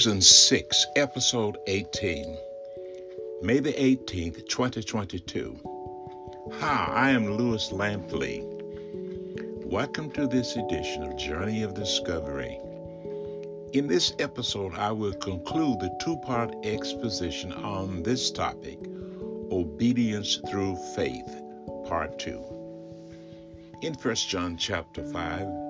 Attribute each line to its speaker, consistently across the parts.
Speaker 1: Season 6, Episode 18, May the 18th, 2022. Hi, I am Lewis Lampley. Welcome to this edition of Journey of Discovery. In this episode, I will conclude the two part exposition on this topic Obedience Through Faith, Part 2. In 1 John chapter 5,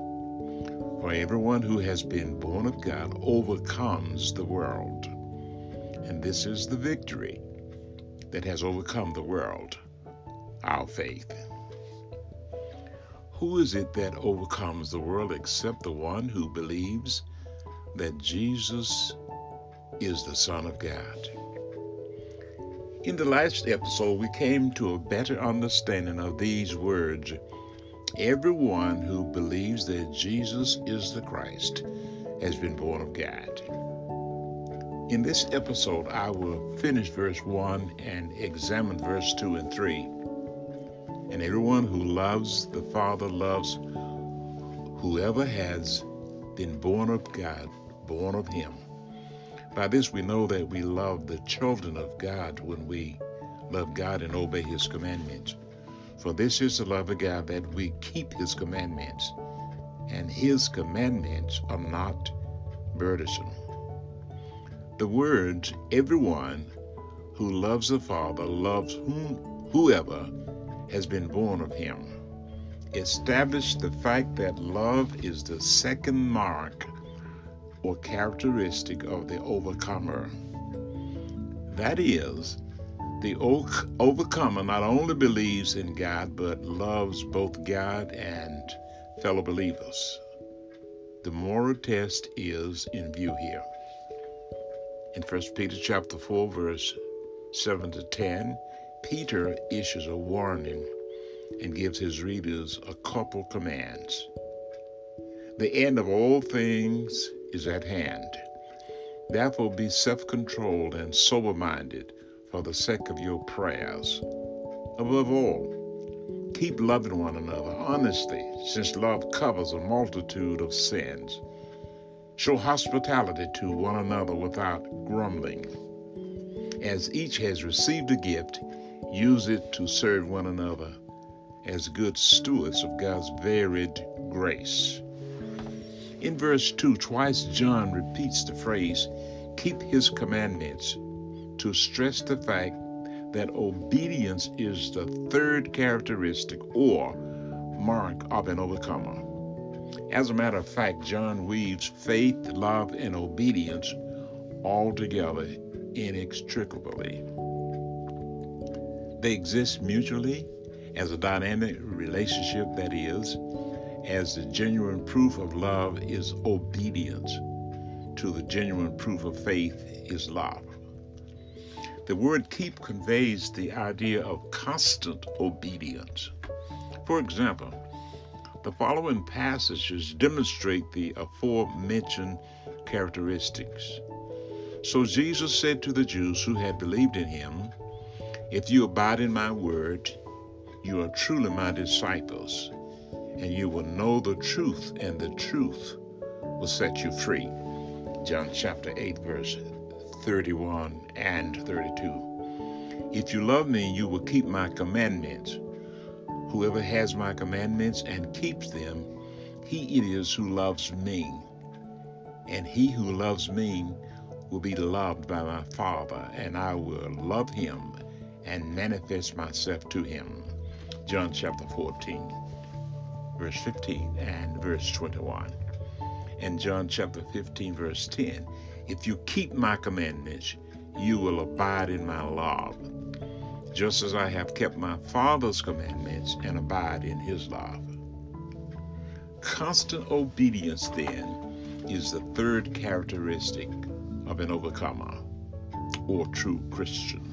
Speaker 1: For everyone who has been born of God overcomes the world. And this is the victory that has overcome the world our faith. Who is it that overcomes the world except the one who believes that Jesus is the Son of God? In the last episode, we came to a better understanding of these words Everyone who believes that Jesus is the Christ has been born of God. In this episode, I will finish verse 1 and examine verse 2 and 3. And everyone who loves the Father loves whoever has been born of God, born of Him. By this we know that we love the children of God when we love God and obey His commandments. For this is the love of God that we keep his commandments, and his commandments are not burdensome. The words, everyone who loves the Father loves whom, whoever has been born of him, establish the fact that love is the second mark or characteristic of the overcomer. That is, the overcomer not only believes in God, but loves both God and fellow believers. The moral test is in view here. In 1 Peter chapter 4, verse 7 to 10, Peter issues a warning and gives his readers a couple commands. The end of all things is at hand. Therefore, be self controlled and sober minded for the sake of your prayers. Above all, keep loving one another honestly, since love covers a multitude of sins. Show hospitality to one another without grumbling. As each has received a gift, use it to serve one another as good stewards of God's varied grace. In verse 2, twice John repeats the phrase, keep his commandments to stress the fact that obedience is the third characteristic or mark of an overcomer. As a matter of fact, John weaves faith, love, and obedience all together inextricably. They exist mutually as a dynamic relationship that is, as the genuine proof of love is obedience, to the genuine proof of faith is love. The word keep conveys the idea of constant obedience. For example, the following passages demonstrate the aforementioned characteristics. So Jesus said to the Jews who had believed in him, If you abide in my word, you are truly my disciples, and you will know the truth, and the truth will set you free. John chapter 8, verse 31 and 32. If you love me, you will keep my commandments. Whoever has my commandments and keeps them, he it is who loves me. And he who loves me will be loved by my Father, and I will love him and manifest myself to him. John chapter 14, verse 15 and verse 21. And John chapter 15, verse 10. If you keep my commandments, you will abide in my love, just as I have kept my Father's commandments and abide in his love. Constant obedience, then, is the third characteristic of an overcomer or true Christian.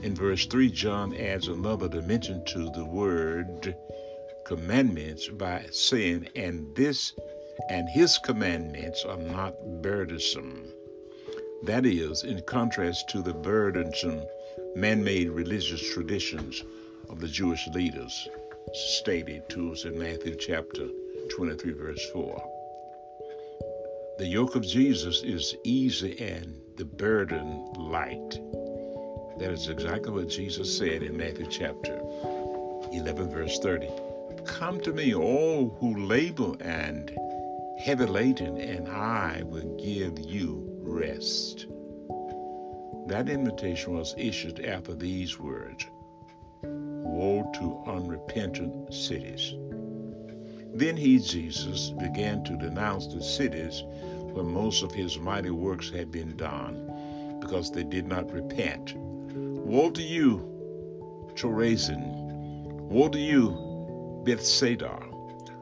Speaker 1: In verse 3, John adds another dimension to the word commandments by saying, and this and his commandments are not burdensome. That is, in contrast to the burdensome man made religious traditions of the Jewish leaders stated to us in Matthew chapter 23, verse 4. The yoke of Jesus is easy and the burden light. That is exactly what Jesus said in Matthew chapter 11, verse 30. Come to me, all who labor and heavy laden, and I will give you rest. That invitation was issued after these words Woe to unrepentant cities. Then he, Jesus, began to denounce the cities where most of his mighty works had been done, because they did not repent. Woe to you, Chorazin! Woe to you, Bethsaida!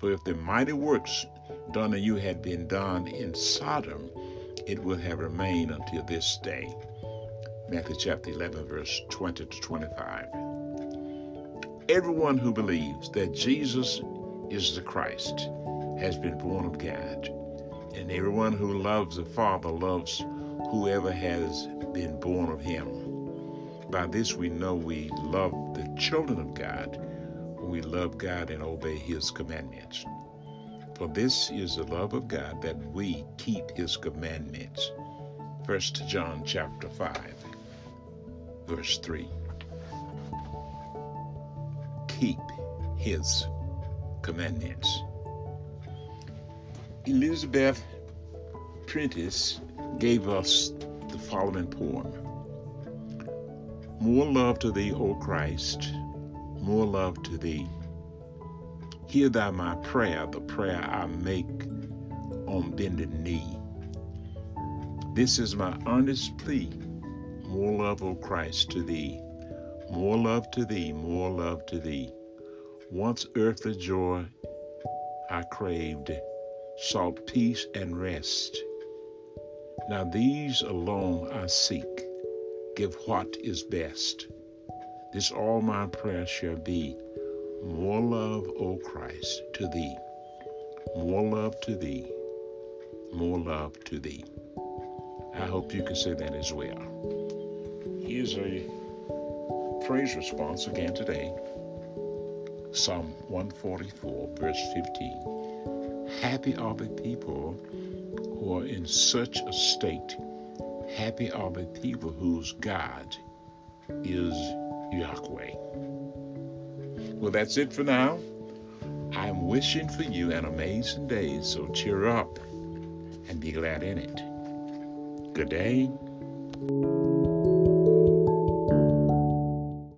Speaker 1: For if the mighty works done in you had been done in Sodom, it would have remained until this day. Matthew chapter 11, verse 20 to 25. Everyone who believes that Jesus is the Christ has been born of God, and everyone who loves the Father loves whoever has been born of him. By this we know we love the children of God we love God and obey his commandments. For this is the love of God that we keep his commandments. 1 John chapter 5 verse 3. Keep his commandments. Elizabeth Prentiss gave us the following poem More love to thee, O Christ, more love to thee. Hear thou my prayer, the prayer I make on bended knee. This is my earnest plea more love, O Christ, to thee. More love to thee, more love to thee. Once earthly joy I craved, sought peace and rest. Now these alone I seek. Give what is best. This all my prayer shall be. More love, O Christ, to thee. More love to thee. More love to thee. I hope you can say that as well. Here's a praise response again today. Psalm 144, verse 15. Happy are the people who are in such a state. Happy are the people whose God is Well, that's it for now. I'm wishing for you an amazing day, so cheer up and be glad in it. Good day.